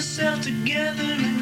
yourself together